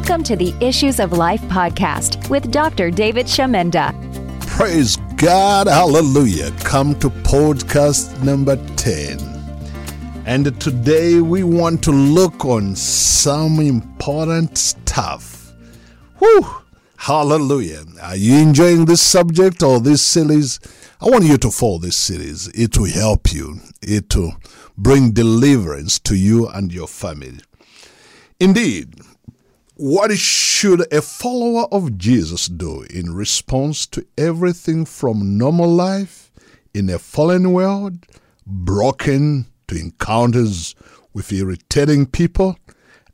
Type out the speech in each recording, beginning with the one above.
Welcome to the Issues of Life podcast with Dr. David Shamenda. Praise God. Hallelujah. Come to podcast number 10. And today we want to look on some important stuff. Whew. Hallelujah. Are you enjoying this subject or this series? I want you to follow this series. It will help you. It will bring deliverance to you and your family. Indeed, what should a follower of Jesus do in response to everything from normal life in a fallen world, broken to encounters with irritating people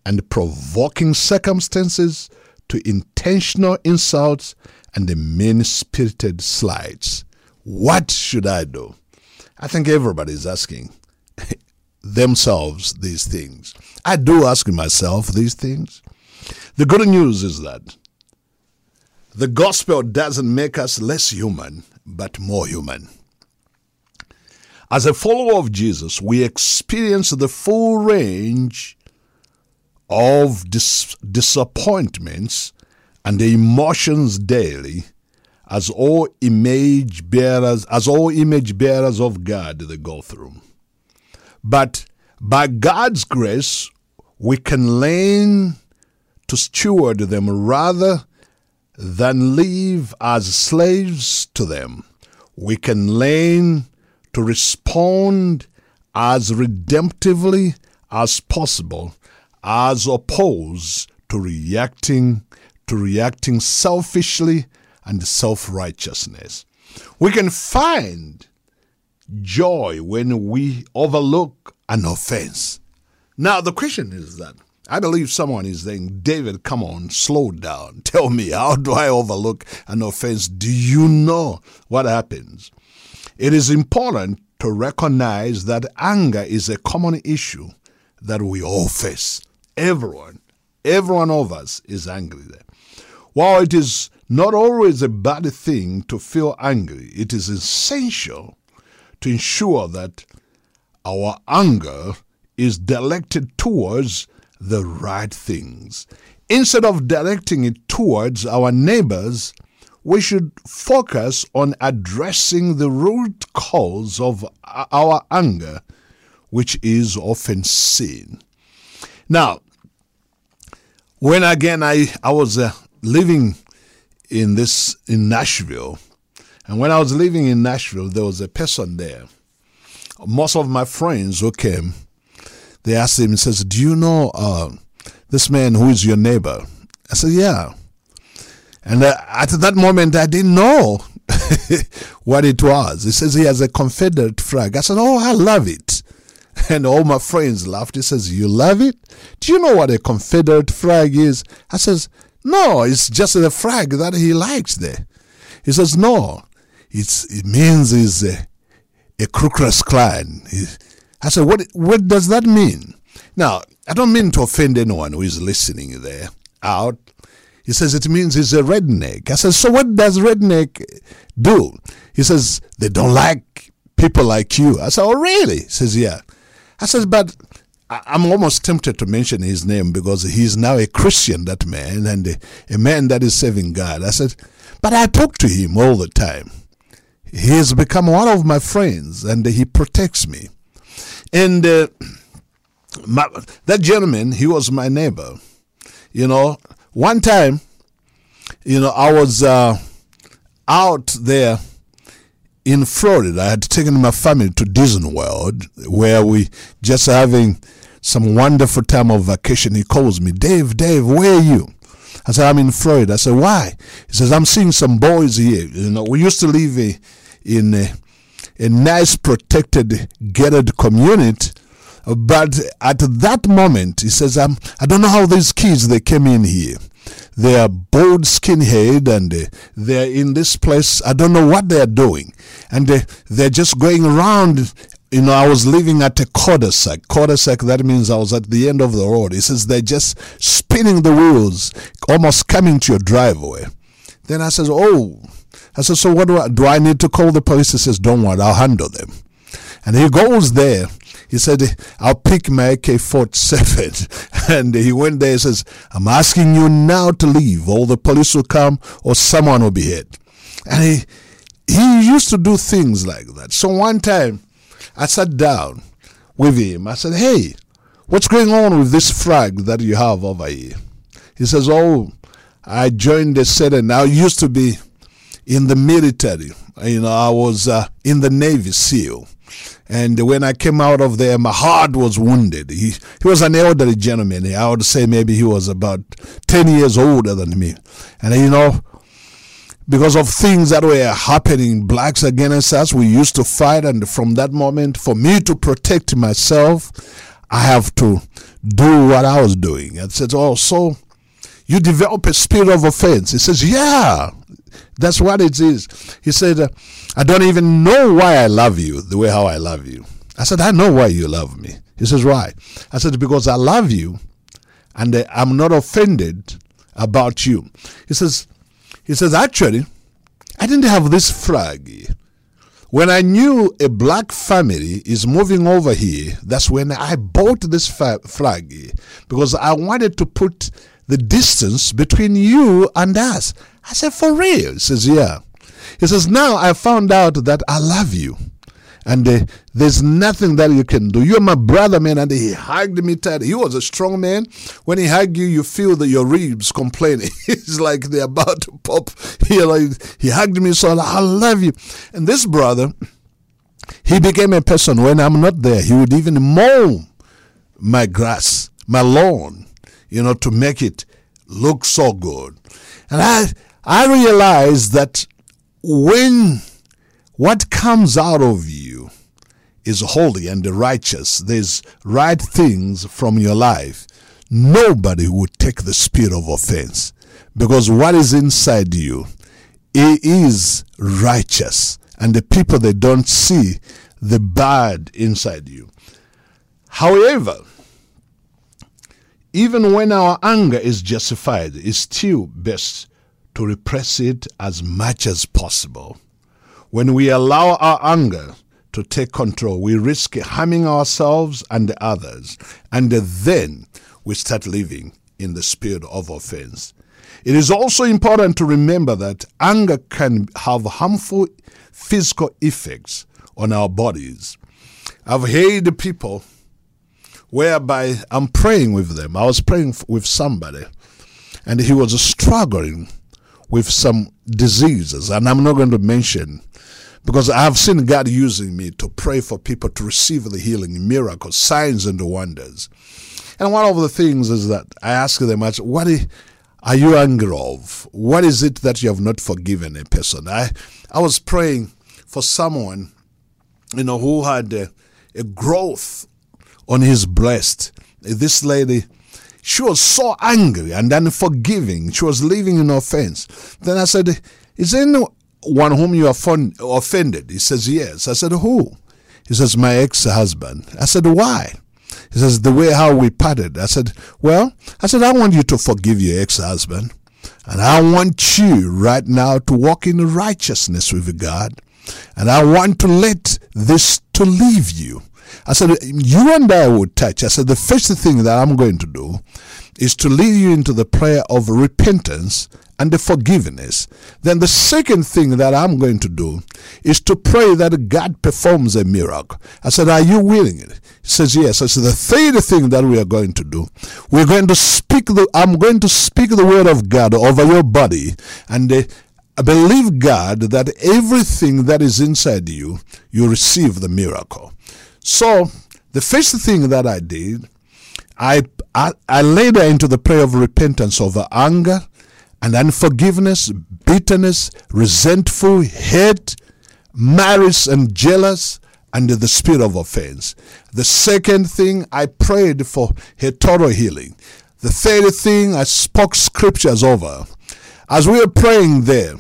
and provoking circumstances to intentional insults and the mean spirited slides? What should I do? I think everybody is asking themselves these things. I do ask myself these things. The good news is that the gospel doesn't make us less human, but more human. As a follower of Jesus, we experience the full range of dis- disappointments and emotions daily as all image bearers as all image bearers of God they go through. But by God's grace, we can learn to steward them rather than live as slaves to them. We can learn to respond as redemptively as possible as opposed to reacting to reacting selfishly and self-righteousness. We can find joy when we overlook an offense. Now, the question is that I believe someone is saying, David, come on, slow down. Tell me, how do I overlook an offense? Do you know what happens? It is important to recognize that anger is a common issue that we all face. Everyone, every one of us is angry there. While it is not always a bad thing to feel angry, it is essential to ensure that our anger is directed towards the right things. Instead of directing it towards our neighbors, we should focus on addressing the root cause of our anger, which is often sin. Now, when again I, I was uh, living in this in Nashville, and when I was living in Nashville, there was a person there. Most of my friends who came, they asked him, he says, Do you know uh, this man who is your neighbor? I said, Yeah. And uh, at that moment, I didn't know what it was. He says he has a Confederate flag. I said, Oh, I love it. And all my friends laughed. He says, You love it? Do you know what a Confederate flag is? I says, No, it's just the flag that he likes there. He says, No, it's, it means he's a, a Klan. I said, what, what does that mean? Now, I don't mean to offend anyone who is listening there out. He says it means he's a redneck. I said, so what does redneck do? He says, they don't like people like you. I said, oh, really? He says, yeah. I said, but I'm almost tempted to mention his name because he's now a Christian, that man, and a, a man that is serving God. I said, but I talk to him all the time. He has become one of my friends and he protects me. And uh, my, that gentleman, he was my neighbor. You know, one time, you know, I was uh, out there in Florida. I had taken my family to Disney World where we just having some wonderful time of vacation. He calls me, Dave, Dave, where are you? I said, I'm in Florida. I said, why? He says, I'm seeing some boys here. You know, we used to live a, in a, nice, protected, gated community. But at that moment, he says, I'm, I don't know how these kids, they came in here. They are bold skinhead and uh, they're in this place. I don't know what they're doing. And uh, they're just going around you know, I was living at a cul-de-sac. Cul-de-sac, that means I was at the end of the road. He says they're just spinning the wheels, almost coming to your driveway. Then I says, oh. I said, so what do I, do I need to call the police? He says, don't worry, I'll handle them. And he goes there. he said, I'll pick my AK 47. And he went there and says, I'm asking you now to leave. All the police will come or someone will be hit. And he, he used to do things like that. So one time I sat down with him. I said, Hey, what's going on with this flag that you have over here? He says, Oh, I joined the Senate. I used to be in the military. You know, I was uh, in the Navy SEAL. And when I came out of there, my heart was wounded. He, he was an elderly gentleman. I would say maybe he was about 10 years older than me. And you know, because of things that were happening, blacks against us, we used to fight. And from that moment, for me to protect myself, I have to do what I was doing. And said, oh, so you develop a spirit of offense. He says, yeah, that's what it is. He said, I don't even know why I love you the way how I love you. I said, I know why you love me. He says, why? I said, because I love you and uh, I'm not offended about you. He says, he says, actually, I didn't have this flag. When I knew a black family is moving over here, that's when I bought this flag because I wanted to put the distance between you and us. I said, For real? He says, Yeah. He says, Now I found out that I love you. And uh, there's nothing that you can do. You're my brother, man. And he hugged me tight. He was a strong man. When he hugged you, you feel that your ribs complaining. it's like they're about to pop. He, like, he hugged me so I love you. And this brother, he became a person when I'm not there. He would even mow my grass, my lawn, you know, to make it look so good. And I, I realize that when what comes out of you is holy and righteous, there's right things from your life, nobody would take the spirit of offense because what is inside you it is righteous. And the people they don't see the bad inside you. However even when our anger is justified it's still best to repress it as much as possible when we allow our anger to take control, we risk harming ourselves and others, and then we start living in the spirit of offense. It is also important to remember that anger can have harmful physical effects on our bodies. I've heard people whereby I'm praying with them. I was praying with somebody, and he was struggling with some diseases, and I'm not going to mention because I've seen God using me to pray for people to receive the healing, miracles, signs, and wonders. And one of the things is that I ask them, what are you angry of? What is it that you have not forgiven a person? I, I was praying for someone, you know, who had a, a growth on his breast. This lady, she was so angry and unforgiving. She was living in offense. Then I said, is there no one whom you offended? He says, Yes. I said, Who? He says, My ex husband. I said, Why? He says, The way how we parted. I said, Well, I said, I want you to forgive your ex husband. And I want you right now to walk in righteousness with God. And I want to let this to leave you. I said, You and I will touch. I said, The first thing that I'm going to do is to lead you into the prayer of repentance and the forgiveness. Then the second thing that I'm going to do is to pray that God performs a miracle. I said, Are you willing? He says, Yes. I said, The third thing that we are going to do, we're going to speak the, I'm going to speak the word of God over your body and uh, I believe God that everything that is inside you, you receive the miracle. So, the first thing that I did, I, I, I laid into the prayer of repentance over anger, and unforgiveness, bitterness, resentful, hate, malice, and jealous, and the spirit of offense. The second thing, I prayed for her total healing. The third thing, I spoke scriptures over. As we were praying there,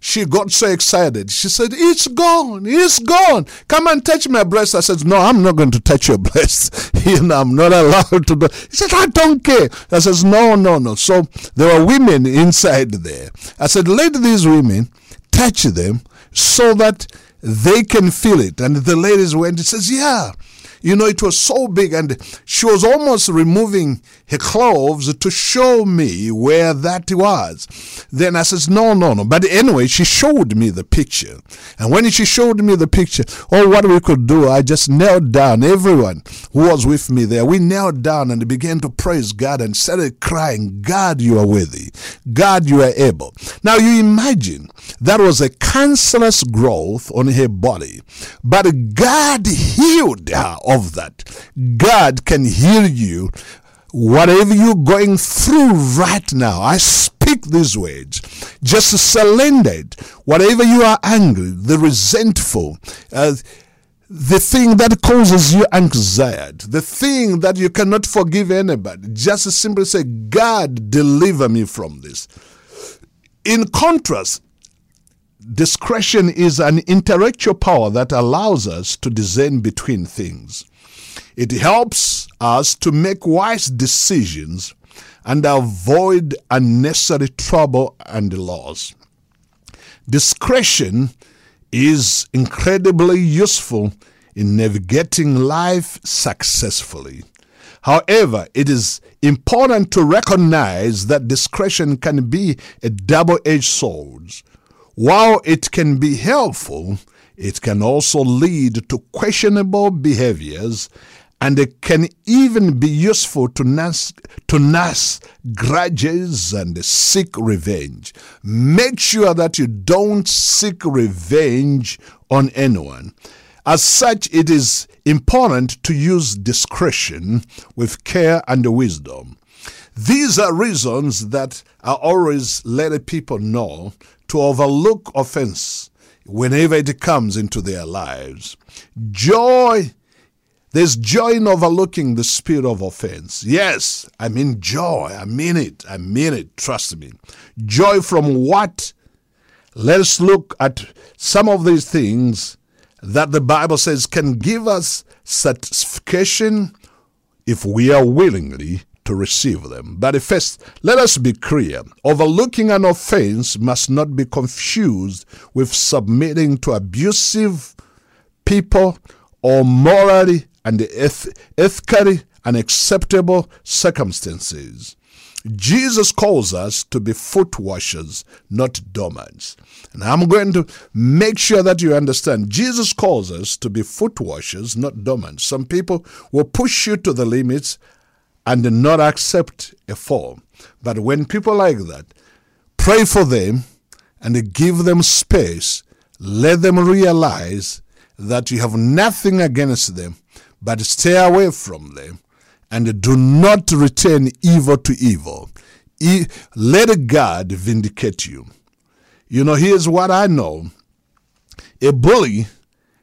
she got so excited. She said, It's gone. It's gone. Come and touch my breast. I said, No, I'm not going to touch your breast. you know, I'm not allowed to do. He said, I don't care. I says, No, no, no. So there were women inside there. I said, Let these women touch them so that they can feel it. And the ladies went and says, Yeah. You know, it was so big, and she was almost removing her clothes to show me where that was. Then I says, No, no, no. But anyway, she showed me the picture. And when she showed me the picture, oh, what we could do, I just knelt down. Everyone who was with me there, we knelt down and began to praise God and started crying, God, you are worthy. God, you are able. Now you imagine that was a cancerous growth on her body, but God healed her of that. God can heal you whatever you're going through right now. I speak these words. Just surrender it. Whatever you are angry, the resentful, uh, the thing that causes you anxiety, the thing that you cannot forgive anybody, just simply say, God, deliver me from this. In contrast, discretion is an intellectual power that allows us to discern between things. It helps us to make wise decisions and avoid unnecessary trouble and loss. Discretion is incredibly useful in navigating life successfully. However, it is important to recognize that discretion can be a double edged sword. While it can be helpful, it can also lead to questionable behaviors and it can even be useful to nurse, to nurse grudges and seek revenge. Make sure that you don't seek revenge on anyone. As such, it is important to use discretion with care and wisdom. These are reasons that I always let people know to overlook offense whenever it comes into their lives. Joy there's joy in overlooking the spirit of offense. Yes, I mean joy. I mean it. I mean it. Trust me. Joy from what? Let us look at some of these things that the Bible says can give us satisfaction if we are willingly to receive them. But first, let us be clear. Overlooking an offense must not be confused with submitting to abusive people or morally and ethically unacceptable circumstances. Jesus calls us to be foot washers, not doormats. And I'm going to make sure that you understand. Jesus calls us to be foot washers, not doormats. Some people will push you to the limits and not accept a fall. But when people like that, pray for them and give them space, let them realize that you have nothing against them but stay away from them and do not return evil to evil. Let God vindicate you. You know, here's what I know a bully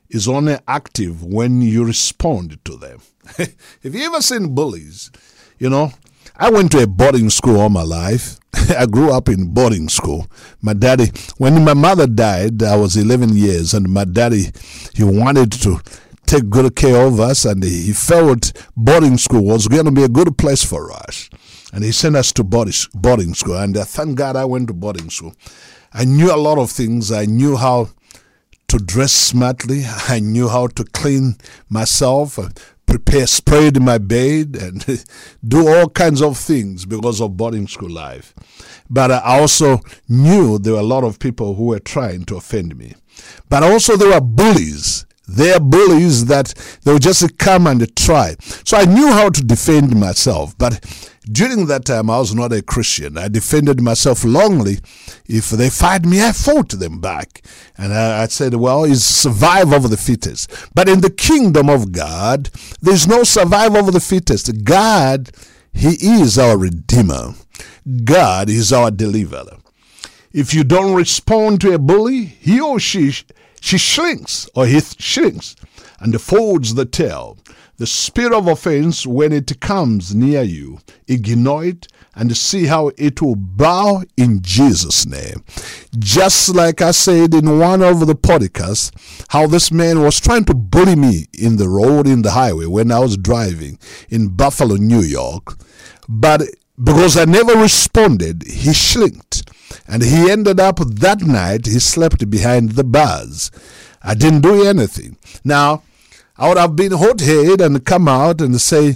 is only active when you respond to them. Have you ever seen bullies? You know, I went to a boarding school all my life. I grew up in boarding school. My daddy, when my mother died, I was 11 years, and my daddy, he wanted to take good care of us, and he felt boarding school was going to be a good place for us. And he sent us to boarding school, and uh, thank God I went to boarding school. I knew a lot of things. I knew how to dress smartly. I knew how to clean myself, prepare, spread my bed, and do all kinds of things because of boarding school life. But I also knew there were a lot of people who were trying to offend me. But also there were bullies they're bullies that they'll just come and try. So I knew how to defend myself, but during that time I was not a Christian. I defended myself longly. If they fired me, I fought them back. And I, I said, well, it's survival of the fittest. But in the kingdom of God, there's no survival of the fittest. God, He is our Redeemer. God is our deliverer. If you don't respond to a bully, he or she she shrinks, or he shrinks, and folds the tail. The spirit of offense, when it comes near you, ignore it and see how it will bow in Jesus' name. Just like I said in one of the podcasts, how this man was trying to bully me in the road, in the highway, when I was driving in Buffalo, New York. But because I never responded, he shrinked. And he ended up that night, he slept behind the bars. I didn't do anything. Now, I would have been hot headed and come out and say,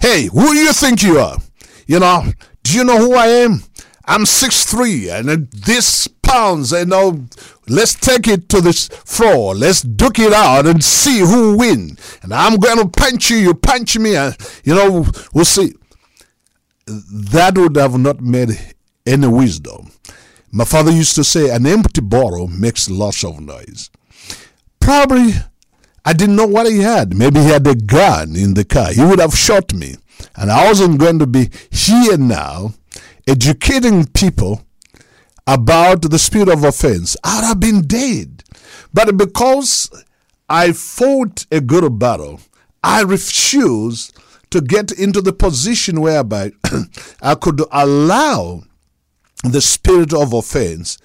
Hey, who do you think you are? You know, do you know who I am? I'm six three and this pounds, you know, let's take it to this floor. Let's duke it out and see who win. And I'm going to punch you, you punch me, and, you know, we'll see. That would have not made any wisdom. My father used to say, an empty bottle makes lots of noise. Probably I didn't know what he had. Maybe he had a gun in the car. He would have shot me. And I wasn't going to be here now educating people about the spirit of offense. I would have been dead. But because I fought a good battle, I refused to get into the position whereby I could allow the spirit of offense.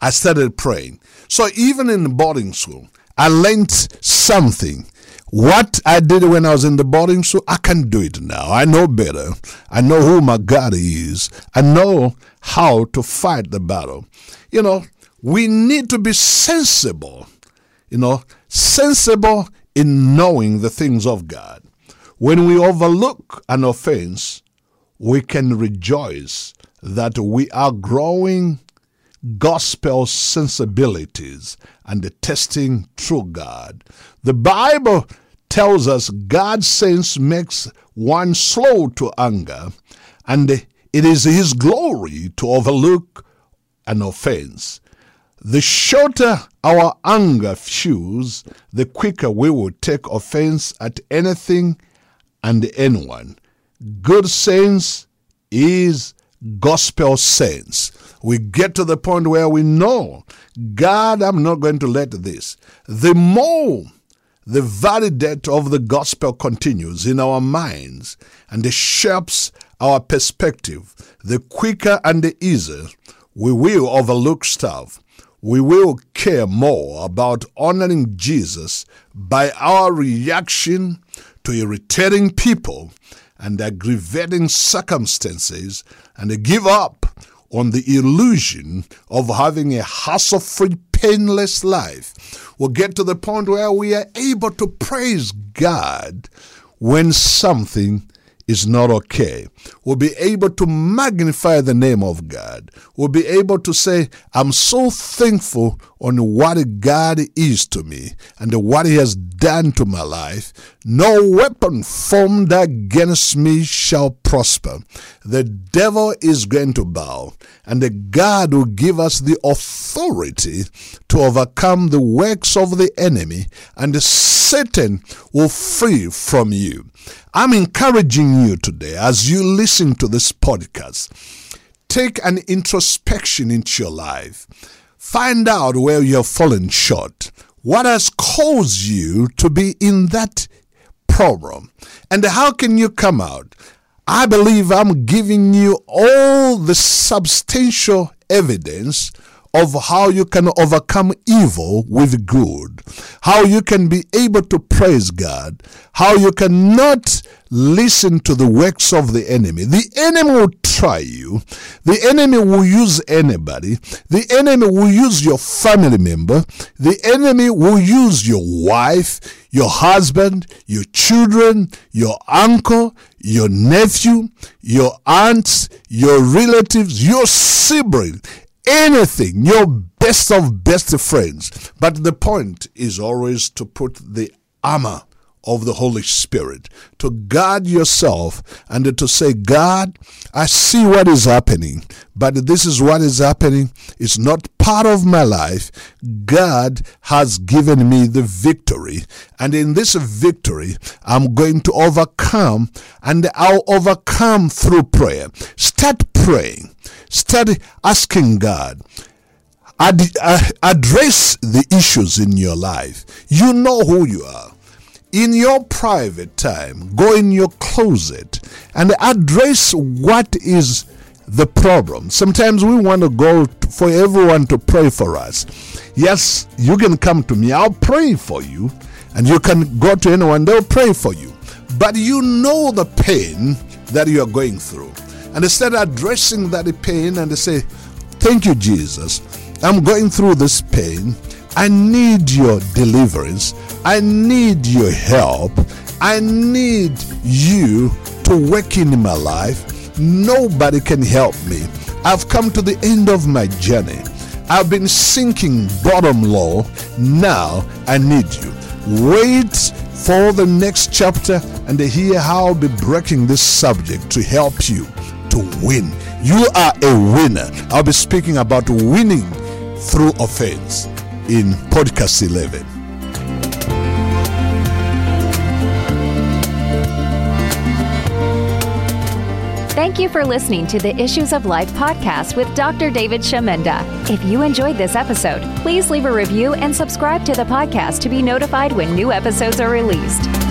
I started praying. So even in boarding school, I learned something. What I did when I was in the boarding school, I can do it now. I know better. I know who my God is. I know how to fight the battle. You know, we need to be sensible, you know, sensible in knowing the things of God. When we overlook an offense, we can rejoice that we are growing gospel sensibilities and testing true God. The Bible tells us God's sense makes one slow to anger, and it is His glory to overlook an offense. The shorter our anger fuse, the quicker we will take offense at anything and anyone. Good sense is gospel sense. We get to the point where we know, God, I'm not going to let this. The more the validate of the gospel continues in our minds and it shapes our perspective, the quicker and the easier we will overlook stuff. We will care more about honoring Jesus by our reaction to irritating people and aggravating circumstances and give up on the illusion of having a hassle free, painless life. We'll get to the point where we are able to praise God when something is not okay. We'll be able to magnify the name of God. We'll be able to say, I'm so thankful on what God is to me and what He has done to my life. No weapon formed against me shall prosper. The devil is going to bow, and the God will give us the authority to overcome the works of the enemy, and Satan will free from you. I'm encouraging you today as you listen to this podcast. Take an introspection into your life. Find out where you have fallen short. What has caused you to be in that problem? And how can you come out? I believe I'm giving you all the substantial evidence of how you can overcome evil with good, how you can be able to praise God, how you cannot listen to the works of the enemy. The enemy will try you, the enemy will use anybody, the enemy will use your family member, the enemy will use your wife, your husband, your children, your uncle, your nephew, your aunts, your relatives, your sibling anything, your best of best friends. But the point is always to put the armor of the Holy Spirit, to guard yourself and to say, God, I see what is happening, but this is what is happening. It's not part of my life. God has given me the victory. And in this victory, I'm going to overcome, and I'll overcome through prayer. Start praying. Start asking God. Ad- uh, address the issues in your life. You know who you are in your private time, go in your closet and address what is the problem. Sometimes we want to go for everyone to pray for us. Yes, you can come to me, I'll pray for you, and you can go to anyone, they'll pray for you. But you know the pain that you are going through. And instead of addressing that pain and they say, Thank you, Jesus. I'm going through this pain. I need your deliverance. I need your help. I need you to work in my life. Nobody can help me. I've come to the end of my journey. I've been sinking bottom low. Now I need you. Wait for the next chapter and hear how I'll be breaking this subject to help you to win. You are a winner. I'll be speaking about winning through offense in podcast 11. Thank you for listening to the Issues of Life podcast with Dr. David Shamenda. If you enjoyed this episode, please leave a review and subscribe to the podcast to be notified when new episodes are released.